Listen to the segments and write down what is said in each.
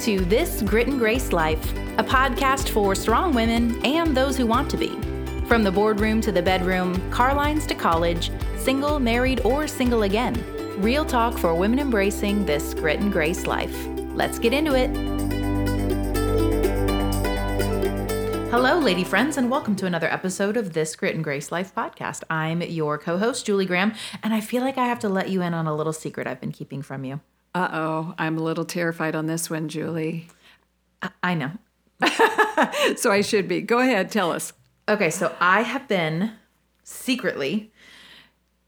to This Grit and Grace Life, a podcast for strong women and those who want to be. From the boardroom to the bedroom, car lines to college, single, married, or single again. Real talk for women embracing this grit and grace life. Let's get into it. Hello, lady friends, and welcome to another episode of this Grit and Grace Life podcast. I'm your co host, Julie Graham, and I feel like I have to let you in on a little secret I've been keeping from you. Uh oh, I'm a little terrified on this one, Julie. I, I know. so I should be. Go ahead, tell us. Okay, so I have been secretly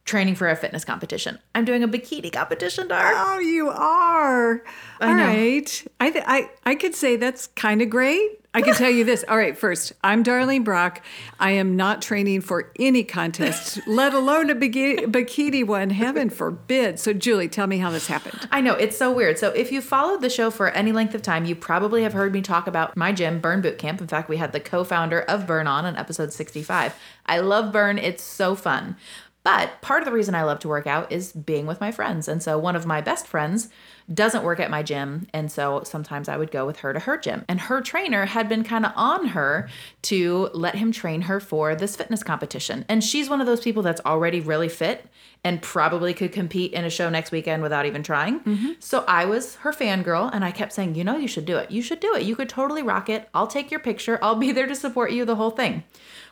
training for a fitness competition. I'm doing a bikini competition, Dar. Oh, you are. I All know. right. I, th- I I could say that's kind of great. I can tell you this. All right, first, I'm Darlene Brock. I am not training for any contest, let alone a bikini, bikini one. Heaven forbid. So, Julie, tell me how this happened. I know, it's so weird. So, if you followed the show for any length of time, you probably have heard me talk about my gym, Burn Boot Camp. In fact, we had the co founder of Burn on in episode 65. I love Burn, it's so fun. But part of the reason I love to work out is being with my friends. And so, one of my best friends doesn't work at my gym. And so, sometimes I would go with her to her gym. And her trainer had been kind of on her to let him train her for this fitness competition. And she's one of those people that's already really fit and probably could compete in a show next weekend without even trying. Mm-hmm. So I was her fangirl and I kept saying, you know, you should do it. You should do it. You could totally rock it. I'll take your picture. I'll be there to support you, the whole thing.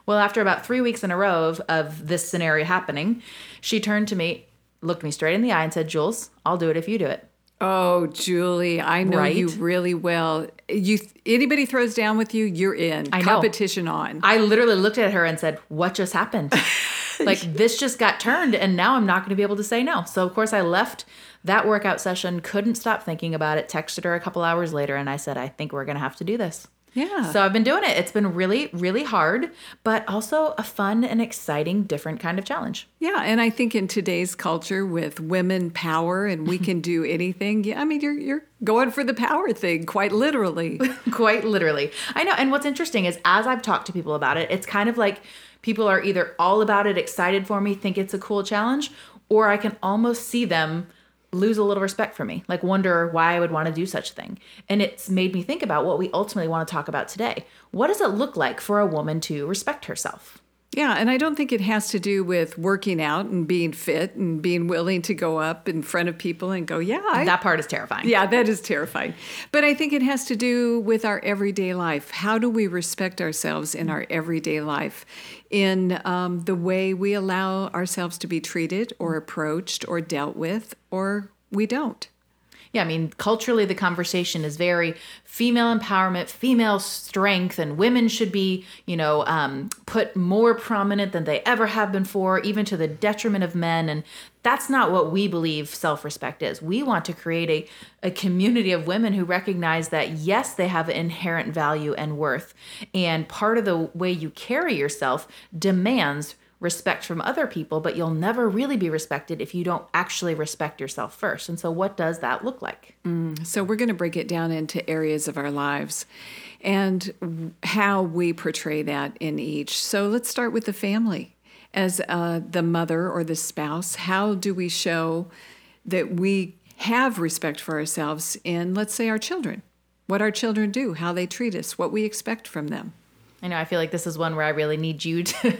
Well, after about three weeks in a row of, of this scenario happening, she turned to me, looked me straight in the eye, and said, Jules, I'll do it if you do it. Oh, Julie, I know Right? you really well. You anybody throws down with you, you're in. I know. Competition on. I literally looked at her and said, What just happened? like, this just got turned, and now I'm not going to be able to say no. So, of course, I left that workout session, couldn't stop thinking about it, texted her a couple hours later, and I said, I think we're going to have to do this. Yeah. So, I've been doing it. It's been really, really hard, but also a fun and exciting, different kind of challenge. Yeah, and I think in today's culture with women power and we can do anything, yeah, I mean you're you're going for the power thing quite literally. Quite literally. I know. And what's interesting is as I've talked to people about it, it's kind of like people are either all about it, excited for me, think it's a cool challenge, or I can almost see them lose a little respect for me, like wonder why I would want to do such a thing. And it's made me think about what we ultimately want to talk about today. What does it look like for a woman to respect herself? Yeah, and I don't think it has to do with working out and being fit and being willing to go up in front of people and go, "Yeah, I That part is terrifying. Yeah, that is terrifying. But I think it has to do with our everyday life. How do we respect ourselves in our everyday life? In um, the way we allow ourselves to be treated or approached or dealt with, or we don't. Yeah, I mean, culturally, the conversation is very female empowerment, female strength, and women should be, you know, um, put more prominent than they ever have been before, even to the detriment of men. And that's not what we believe self respect is. We want to create a, a community of women who recognize that, yes, they have inherent value and worth. And part of the way you carry yourself demands respect from other people, but you'll never really be respected if you don't actually respect yourself first. And so, what does that look like? So we're going to break it down into areas of our lives and how we portray that in each. So let's start with the family. As uh, the mother or the spouse, how do we show that we have respect for ourselves in, let's say, our children? What our children do, how they treat us, what we expect from them. I know I feel like this is one where I really need you to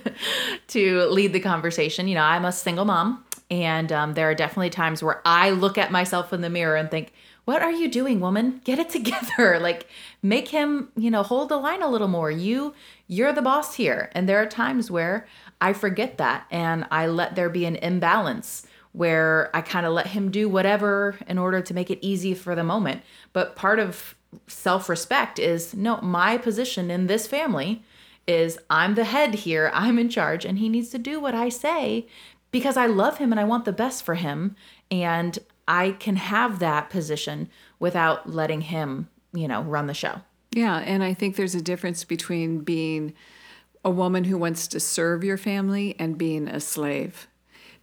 to lead the conversation. You know, I'm a single mom, and um, there are definitely times where I look at myself in the mirror and think, "What are you doing, woman? Get it together! Like, make him, you know, hold the line a little more. You, you're the boss here." And there are times where I forget that, and I let there be an imbalance where I kind of let him do whatever in order to make it easy for the moment. But part of self respect is no, my position in this family is I'm the head here, I'm in charge, and he needs to do what I say because I love him and I want the best for him. And I can have that position without letting him, you know, run the show. Yeah, and I think there's a difference between being a woman who wants to serve your family and being a slave.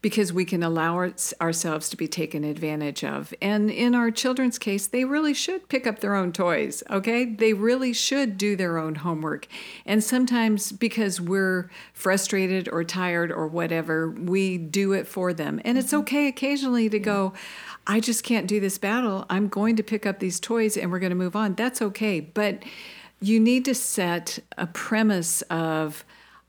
Because we can allow our, ourselves to be taken advantage of. And in our children's case, they really should pick up their own toys, okay? They really should do their own homework. And sometimes because we're frustrated or tired or whatever, we do it for them. And it's mm-hmm. okay occasionally to go, I just can't do this battle. I'm going to pick up these toys and we're going to move on. That's okay. But you need to set a premise of,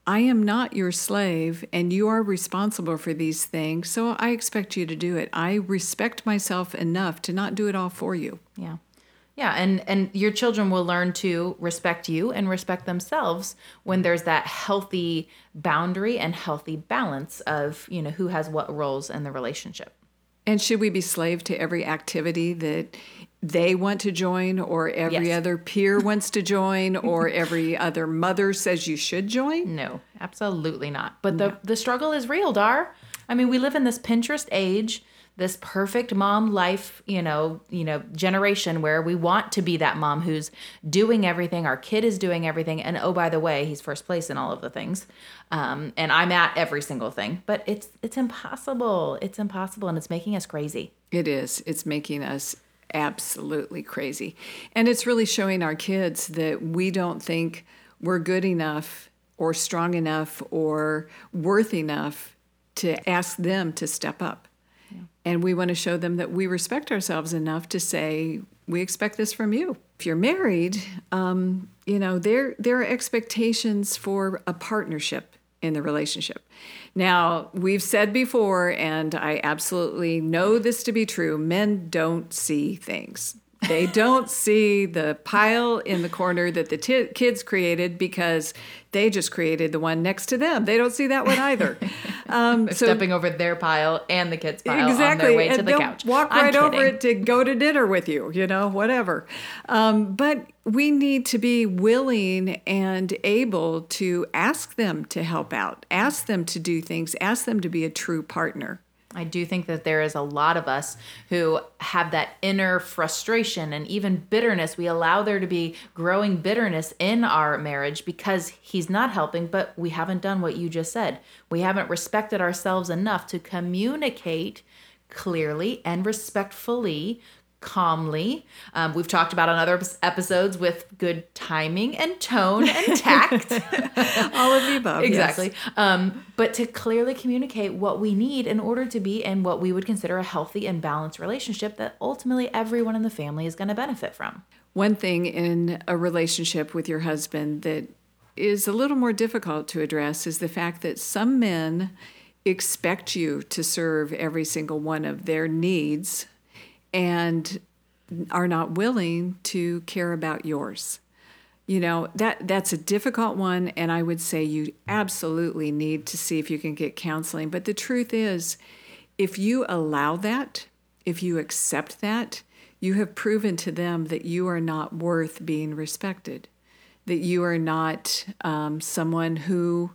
I am not your slave and you are responsible for these things, so I expect you to do it. I respect myself enough to not do it all for you. Yeah. Yeah, and and your children will learn to respect you and respect themselves when there's that healthy boundary and healthy balance of, you know, who has what roles in the relationship. And should we be slave to every activity that they want to join or every yes. other peer wants to join or every other mother says you should join? No, absolutely not. But the the struggle is real, Dar. I mean, we live in this Pinterest age, this perfect mom life, you know, you know, generation where we want to be that mom who's doing everything, our kid is doing everything, and oh by the way, he's first place in all of the things. Um, and I'm at every single thing, but it's it's impossible. It's impossible and it's making us crazy. It is. It's making us absolutely crazy. And it's really showing our kids that we don't think we're good enough or strong enough or worth enough to ask them to step up. Yeah. And we want to show them that we respect ourselves enough to say, we expect this from you. If you're married, um, you know, there, there are expectations for a partnership in the relationship. Now, we've said before, and I absolutely know this to be true men don't see things. They don't see the pile in the corner that the t- kids created because they just created the one next to them. They don't see that one either. Um, so, stepping over their pile and the kids' pile exactly, on their way to the couch. Exactly. They'll walk right over it to go to dinner with you, you know, whatever. Um, but we need to be willing and able to ask them to help out, ask them to do things, ask them to be a true partner. I do think that there is a lot of us who have that inner frustration and even bitterness. We allow there to be growing bitterness in our marriage because he's not helping, but we haven't done what you just said. We haven't respected ourselves enough to communicate clearly and respectfully calmly. Um, we've talked about on other episodes with good timing and tone and tact. All of the above. Exactly. Yes. Um, but to clearly communicate what we need in order to be in what we would consider a healthy and balanced relationship that ultimately everyone in the family is going to benefit from. One thing in a relationship with your husband that is a little more difficult to address is the fact that some men expect you to serve every single one of their needs and are not willing to care about yours. You know, that that's a difficult one and I would say you absolutely need to see if you can get counseling, but the truth is if you allow that, if you accept that, you have proven to them that you are not worth being respected, that you are not um, someone who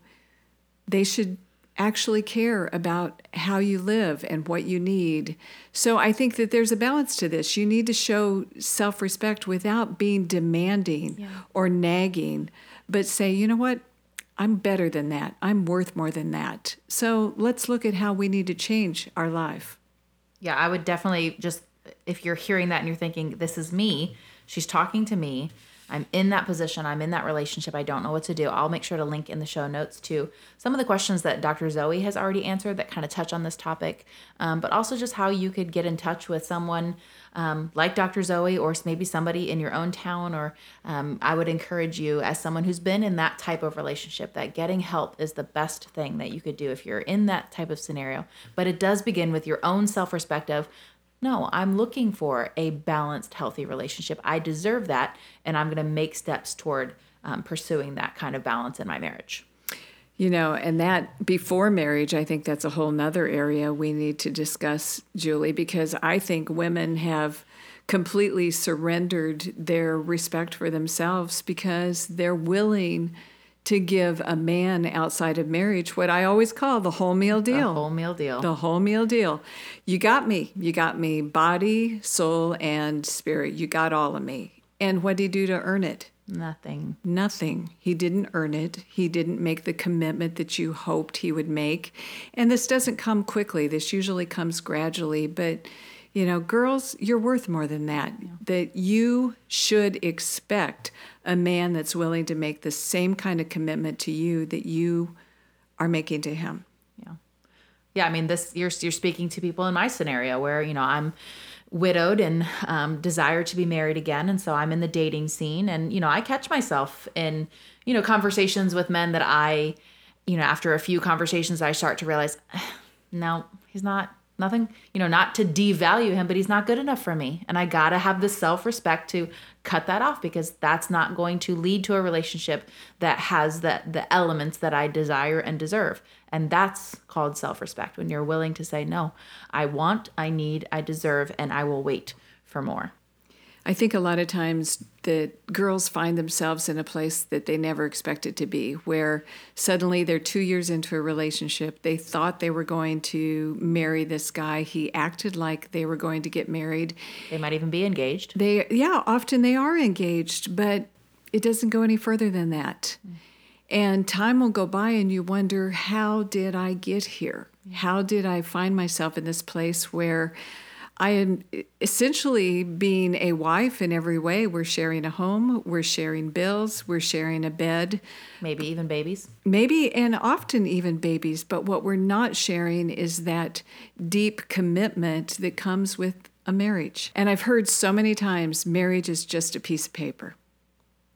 they should actually care about how you live and what you need. So I think that there's a balance to this. You need to show self respect without being demanding yeah. or nagging, but say, you know what? I'm better than that. I'm worth more than that. So let's look at how we need to change our life. Yeah, I would definitely just, if you're hearing that and you're thinking, this is me, she's talking to me I'm in that position, I'm in that relationship, I don't know what to do. I'll make sure to link in the show notes to some of the questions that Dr. Zoe has already answered that kind of touch on this topic, um, but also just how you could get in touch with someone um, like Dr. Zoe or maybe somebody in your own town. Or um, I would encourage you, as someone who's been in that type of relationship, that getting help is the best thing that you could do if you're in that type of scenario. But it does begin with your own self respect of, no, I'm looking for a balanced, healthy relationship. I deserve that, and I'm going to make steps toward um, pursuing that kind of balance in my marriage. You know, and that before marriage, I think that's a whole nother area we need to discuss, Julie, because I think women have completely surrendered their respect for themselves because they're willing to give a man outside of marriage what I always call the whole meal deal. The whole meal deal. The whole meal deal. You got me. You got me body, soul, and spirit. You got all of me. And what did you do to earn it? Nothing. Nothing. He didn't earn it. He didn't make the commitment that you hoped he would make. And this doesn't come quickly. This usually comes gradually. But, you know, girls, you're worth more than that. Yeah. That you should expect a man that's willing to make the same kind of commitment to you that you are making to him. Yeah. Yeah. I mean, this, you're, you're speaking to people in my scenario where, you know, I'm, widowed and um, desire to be married again and so i'm in the dating scene and you know i catch myself in you know conversations with men that i you know after a few conversations i start to realize no he's not nothing you know not to devalue him but he's not good enough for me. And i gotta have the self-respect to cut that off because that's not going to lead to a relationship that has the the elements that i desire and deserve. And that's called self-respect. When you're willing to say no i want i need i deserve and i will wait for more I think a lot of times that girls find themselves in a place that they never expected to be, where suddenly they're two years into a relationship. They thought they were going to marry this guy. He acted like they were going to get married. They might even be engaged. They, yeah, often they are engaged, but it doesn't go any further than that. Mm. And time will go by, and you wonder, how did I get here? How did I find myself in this place where I am essentially being a wife in every way. We're sharing a home, we're sharing bills, we're sharing a bed. Maybe even babies. Maybe and often even babies. But what we're not sharing is that deep commitment that comes with a marriage. And I've heard so many times marriage is just a piece of paper.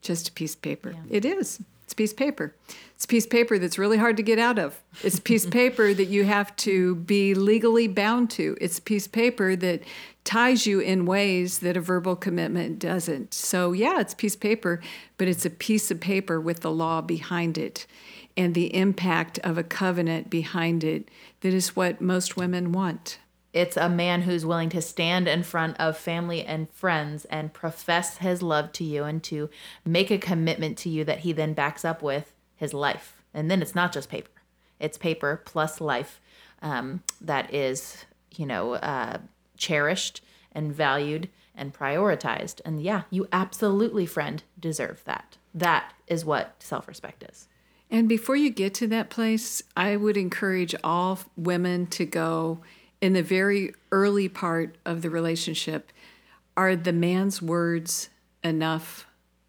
Just a piece of paper. Yeah. It is. It's a piece of paper. It's a piece of paper that's really hard to get out of. It's a piece of paper that you have to be legally bound to. It's a piece of paper that ties you in ways that a verbal commitment doesn't. So, yeah, it's a piece of paper, but it's a piece of paper with the law behind it and the impact of a covenant behind it that is what most women want. It's a man who's willing to stand in front of family and friends and profess his love to you and to make a commitment to you that he then backs up with his life. And then it's not just paper, it's paper plus life um, that is, you know, uh, cherished and valued and prioritized. And yeah, you absolutely, friend, deserve that. That is what self respect is. And before you get to that place, I would encourage all women to go in the very early part of the relationship are the man's words enough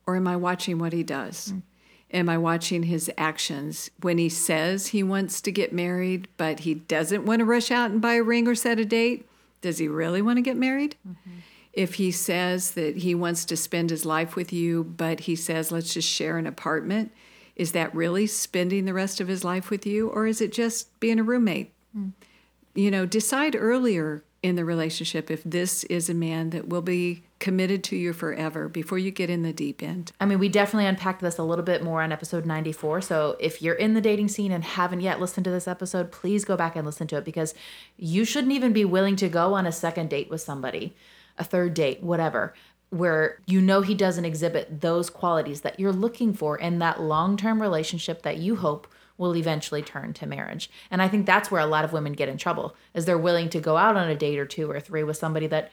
or am I watching what he does? Mm. Am I watching his actions? When he says he wants to get married, but he doesn't want to rush out and buy a ring or set a date, does he really want to get married? Mm-hmm. If he says that he wants to spend his life with you, but he says, let's just share an apartment, is that really spending the rest of his life with you, or is it just being a roommate? Mm you know, decide earlier in the relationship if this is a man that will be committed to you forever before you get in the deep end. I mean, we definitely unpacked this a little bit more on episode 94. So if you're in the dating scene and haven't yet listened to this episode, please go back and listen to it because you shouldn't even be willing to go on a second date with somebody, a third date, whatever, where you know he doesn't exhibit those qualities that you're looking for in that long term relationship that you hope will eventually turn to marriage. And I think that's where a lot of women get in trouble is they're willing to go out on a date or two or three with somebody that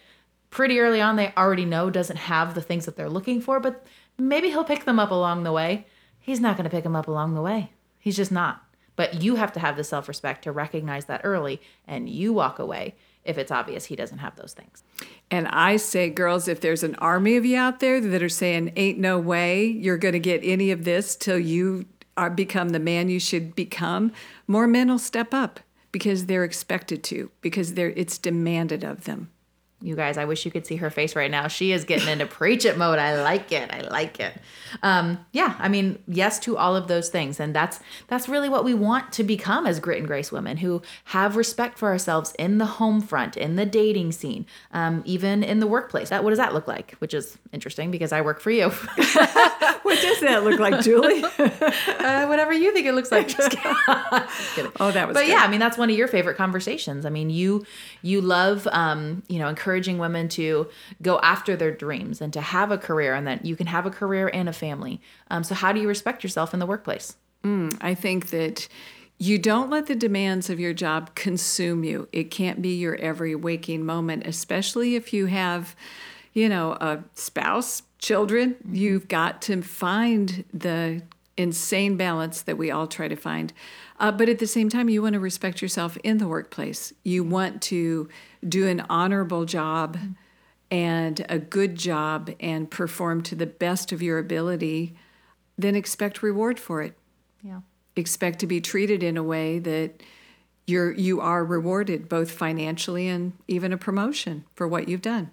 pretty early on they already know doesn't have the things that they're looking for, but maybe he'll pick them up along the way. He's not going to pick them up along the way. He's just not. But you have to have the self-respect to recognize that early and you walk away if it's obvious he doesn't have those things. And I say, girls, if there's an army of you out there that are saying, ain't no way you're going to get any of this till you are become the man you should become, more men will step up because they're expected to, because they're it's demanded of them. You guys, I wish you could see her face right now. She is getting into preach it mode. I like it. I like it. Um, yeah, I mean, yes to all of those things, and that's that's really what we want to become as grit and grace women who have respect for ourselves in the home front, in the dating scene, um, even in the workplace. That what does that look like? Which is interesting because I work for you. what does that look like, Julie? uh, whatever you think it looks like. Just kidding. Just kidding. Oh, that was. But good. yeah, I mean, that's one of your favorite conversations. I mean, you you love um, you know encouraging women to go after their dreams and to have a career, and that you can have a career and a family. Um, so, how do you respect yourself in the workplace? Mm, I think that you don't let the demands of your job consume you. It can't be your every waking moment, especially if you have you know, a spouse, children. You've got to find the insane balance that we all try to find. Uh, but at the same time, you want to respect yourself in the workplace. You want to do an honorable job and a good job and perform to the best of your ability, then expect reward for it. Yeah. Expect to be treated in a way that you're you are rewarded both financially and even a promotion for what you've done.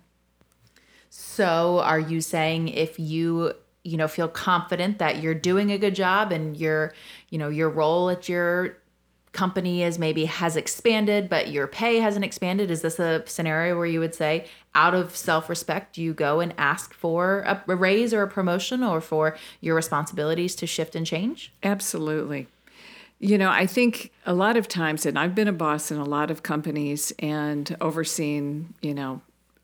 So, are you saying if you you know feel confident that you're doing a good job and your you know your role at your company is maybe has expanded but your pay hasn't expanded is this a scenario where you would say out of self-respect you go and ask for a, a raise or a promotion or for your responsibilities to shift and change Absolutely. You know, I think a lot of times, and I've been a boss in a lot of companies and overseen, you know,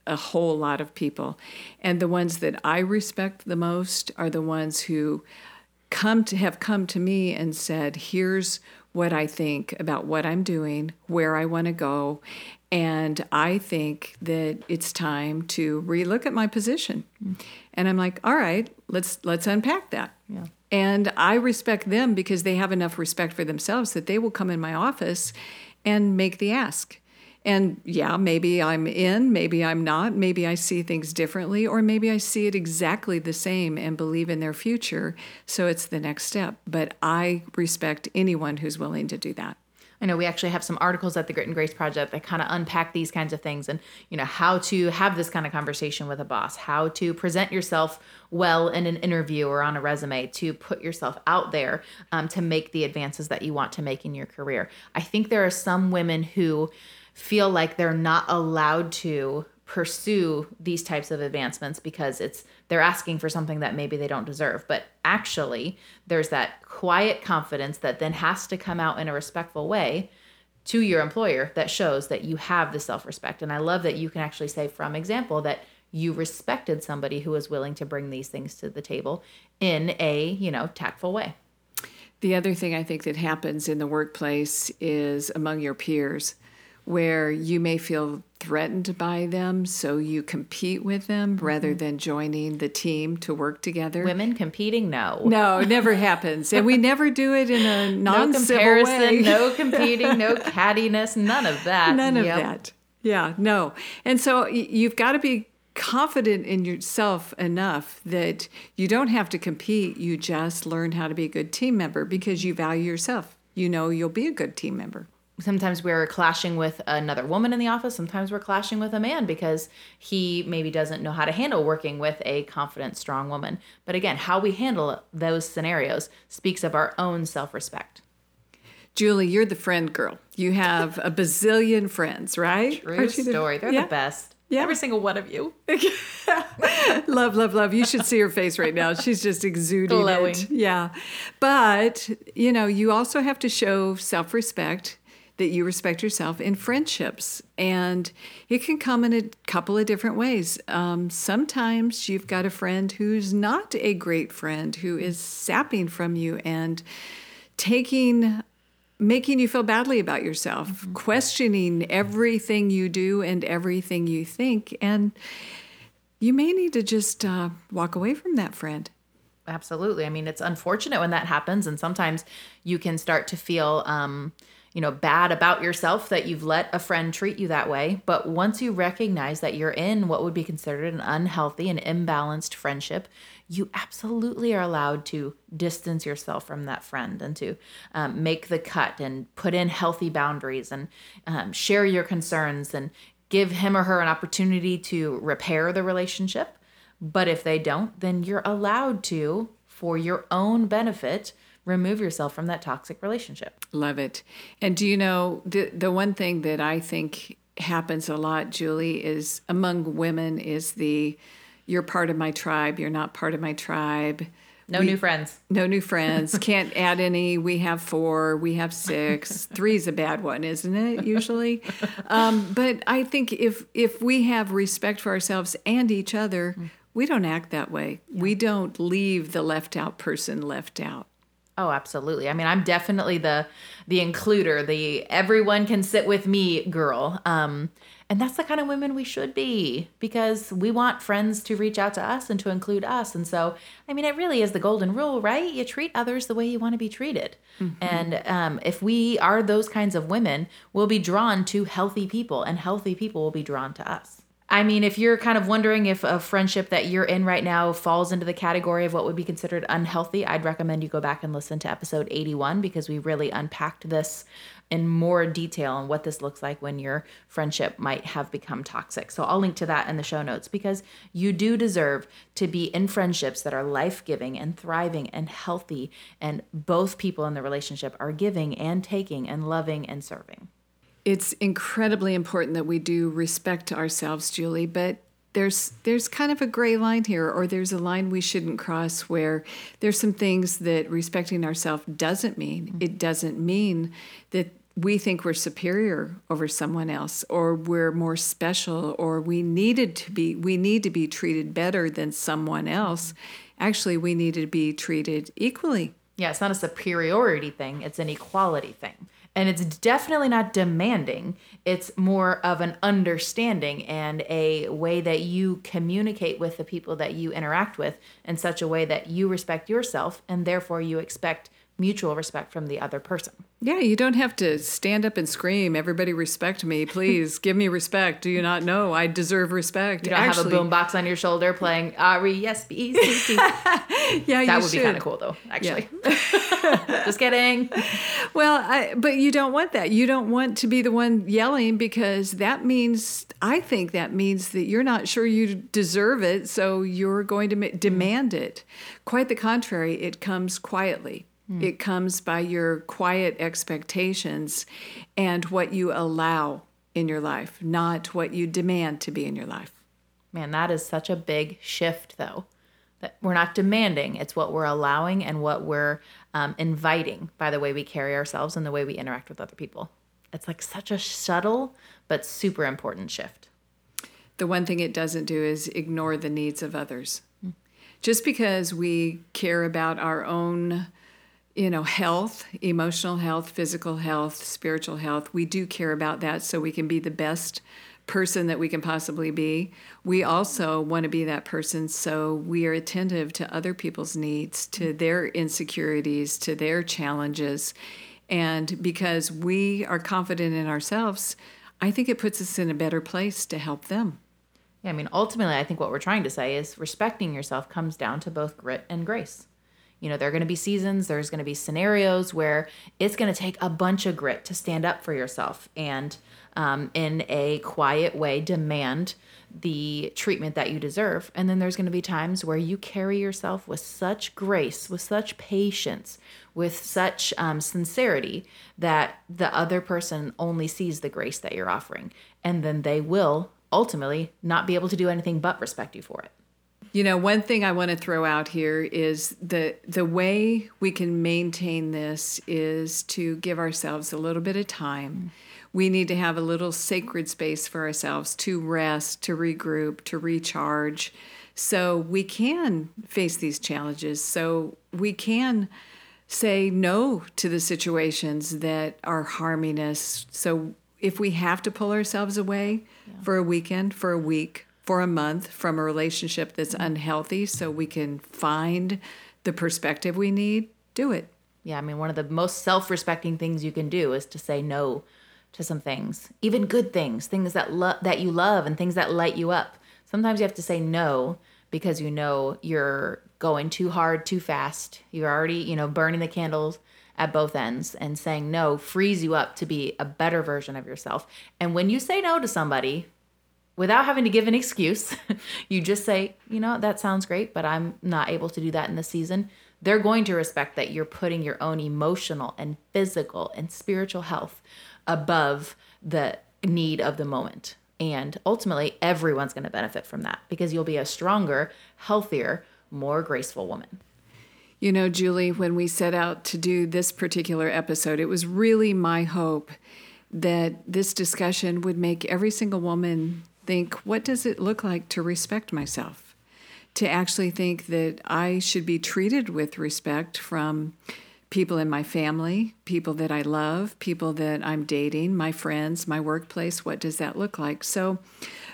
a whole lot of people. And the ones that I respect the most are the ones who come to have come to me and said, here's what I think about what I'm doing, where I want to go. And I think that it's time to relook at my position. Mm. And I'm like, all right, let's let's unpack that. Yeah. And I respect them because they have enough respect for themselves that they will come in my office and make the ask. And yeah, maybe I'm in, maybe I'm not, maybe I see things differently, or maybe I see it exactly the same and believe in their future. So it's the next step. But I respect anyone who's willing to do that. I know we actually have some articles at the Grit and Grace Project that kind of unpack these kinds of things and, you know, how to have this kind of conversation with a boss, how to present yourself well in an interview or on a resume, to put yourself out there um, to make the advances that you want to make in your career. I think there are some women who feel like they're not allowed to pursue these types of advancements because it's they're asking for something that maybe they don't deserve. But actually there's that quiet confidence that then has to come out in a respectful way to your employer that shows that you have the self-respect. And i love that you can actually say from example that you respected somebody who was willing to bring these things to the table in a you know tactful way. The other thing I think that happens in the workplace is among your peers, where you may feel threatened by them, so you compete with them mm-hmm. rather than joining the team to work together. women competing no No, it never happens. And we never do it in a non civil comparison way. no competing no cattiness none of that None of that. Yeah, no. And so you've got to be confident in yourself enough that you don't have to compete. You just learn how to be a good team member because you value yourself. You know you'll be a good team member. Sometimes we're clashing with another woman in the office sometimes we're clashing with a man because he maybe doesn't know how to handle working with a confident strong woman but again how we handle those scenarios speaks of our own self-respect Julie, you're the friend girl. You have a bazillion friends, right? true Aren't you the- story they're Yeah. the best Yeah. every single one of you love, love, love. You should see her face right now. She's just exuding Glowing. it. Yeah. But, you know, you also have to show self respect that you respect yourself in friendships. And it can come in a couple of different ways. Um, sometimes you've got a friend who's not a great friend, who is sapping from you and taking making you feel badly about yourself, questioning everything you do and everything you think. And you may need to just uh, walk away from that friend. Absolutely. I mean, it's unfortunate when that happens, and sometimes you can start to feel, um, you know, bad about yourself that you've let a friend treat you that way. But once you recognize that you're in what would be considered an unhealthy and imbalanced friendship, you absolutely are allowed to distance yourself from that friend and to um, make the cut and put in healthy boundaries and um, share your concerns and give him or her an opportunity to repair the relationship. But if they don't, then you're allowed to, for your own benefit, remove yourself from that toxic relationship. Love it. And do you know the the one thing that I think happens a lot, Julie, is among women is the you're part of my tribe, you're not part of my tribe. No new friends. No new friends. Can't add any. We have four. We have six. Three's a bad one, isn't it? Usually, um, but I think if if we have respect for ourselves and each other, we don't act that way. We don't leave the left out person left out. Oh, absolutely. I mean, I'm definitely the the includer, the everyone can sit with me girl. Um and that's the kind of women we should be because we want friends to reach out to us and to include us. And so, I mean, it really is the golden rule, right? You treat others the way you want to be treated. Mm-hmm. And um, if we are those kinds of women, we'll be drawn to healthy people, and healthy people will be drawn to us. I mean, if you're kind of wondering if a friendship that you're in right now falls into the category of what would be considered unhealthy, I'd recommend you go back and listen to episode 81 because we really unpacked this in more detail on what this looks like when your friendship might have become toxic. So I'll link to that in the show notes because you do deserve to be in friendships that are life giving and thriving and healthy, and both people in the relationship are giving and taking and loving and serving it's incredibly important that we do respect ourselves, Julie, but there's there's kind of a gray line here or there's a line we shouldn't cross where there's some things that respecting ourselves doesn't mean. Mm-hmm. It doesn't mean that we think we're superior over someone else or we're more special or we needed to be we need to be treated better than someone else. Actually, we need to be treated equally. Yeah, it's not a superiority thing, it's an equality thing. And it's definitely not demanding. It's more of an understanding and a way that you communicate with the people that you interact with in such a way that you respect yourself and therefore you expect mutual respect from the other person. Yeah, you don't have to stand up and scream, everybody respect me, please give me respect. Do you not know I deserve respect? You don't Actually, have a boom box on your shoulder playing R E S B E C T. Yeah, you that would should. be kind of cool though, actually. Yeah. Just kidding. Well, I, but you don't want that. You don't want to be the one yelling because that means I think that means that you're not sure you deserve it, so you're going to mm-hmm. demand it. Quite the contrary, it comes quietly Mm. It comes by your quiet expectations and what you allow in your life, not what you demand to be in your life. Man, that is such a big shift, though. That we're not demanding, it's what we're allowing and what we're um, inviting by the way we carry ourselves and the way we interact with other people. It's like such a subtle but super important shift. The one thing it doesn't do is ignore the needs of others. Mm. Just because we care about our own you know, health, emotional health, physical health, spiritual health. We do care about that so we can be the best person that we can possibly be. We also want to be that person so we are attentive to other people's needs, to their insecurities, to their challenges. And because we are confident in ourselves, I think it puts us in a better place to help them. Yeah, I mean, ultimately, I think what we're trying to say is respecting yourself comes down to both grit and grace. You know, there are going to be seasons, there's going to be scenarios where it's going to take a bunch of grit to stand up for yourself and um, in a quiet way demand the treatment that you deserve. And then there's going to be times where you carry yourself with such grace, with such patience, with such um, sincerity that the other person only sees the grace that you're offering. And then they will ultimately not be able to do anything but respect you for it. You know, one thing I want to throw out here is the the way we can maintain this is to give ourselves a little bit of time. Mm-hmm. We need to have a little sacred space for ourselves to rest, to regroup, to recharge so we can face these challenges. So we can say no to the situations that are harming us. So if we have to pull ourselves away yeah. for a weekend, for a week, for a month from a relationship that's unhealthy so we can find the perspective we need, do it. Yeah, I mean, one of the most self respecting things you can do is to say no to some things, even good things, things that, lo- that you love and things that light you up. Sometimes you have to say no because you know you're going too hard, too fast. You're already, you know, burning the candles at both ends and saying no frees you up to be a better version of yourself. And when you say no to somebody, without having to give an excuse, you just say, you know, that sounds great, but I'm not able to do that in the season. They're going to respect that you're putting your own emotional and physical and spiritual health above the need of the moment. And ultimately, everyone's going to benefit from that because you'll be a stronger, healthier, more graceful woman. You know, Julie, when we set out to do this particular episode, it was really my hope that this discussion would make every single woman think, what does it look like to respect myself? To actually think that I should be treated with respect from people in my family, people that I love, people that I'm dating, my friends, my workplace. What does that look like? So,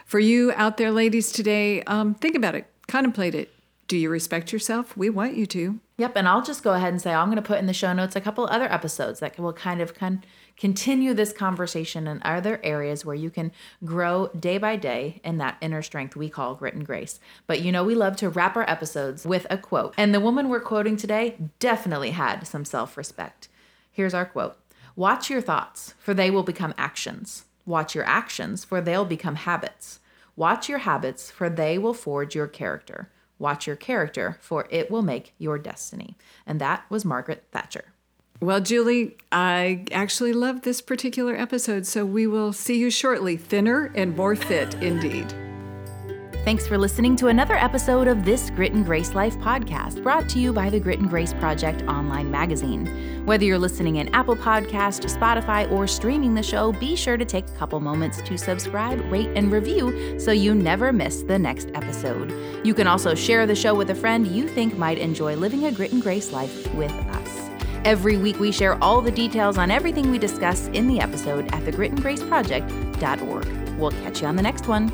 for you out there, ladies, today, um, think about it, contemplate it. Do you respect yourself? We want you to. Yep, and I'll just go ahead and say I'm going to put in the show notes a couple other episodes that will kind of con- continue this conversation and other areas where you can grow day by day in that inner strength we call grit and grace. But you know, we love to wrap our episodes with a quote, and the woman we're quoting today definitely had some self respect. Here's our quote Watch your thoughts, for they will become actions. Watch your actions, for they'll become habits. Watch your habits, for they will forge your character. Watch your character, for it will make your destiny. And that was Margaret Thatcher. Well, Julie, I actually love this particular episode, so we will see you shortly, thinner and more fit indeed. Thanks for listening to another episode of this Grit and Grace Life podcast, brought to you by the Grit and Grace Project online magazine. Whether you're listening in Apple Podcast, Spotify, or streaming the show, be sure to take a couple moments to subscribe, rate, and review so you never miss the next episode. You can also share the show with a friend you think might enjoy living a Grit and Grace life with us. Every week, we share all the details on everything we discuss in the episode at thegritandgraceproject.org. We'll catch you on the next one.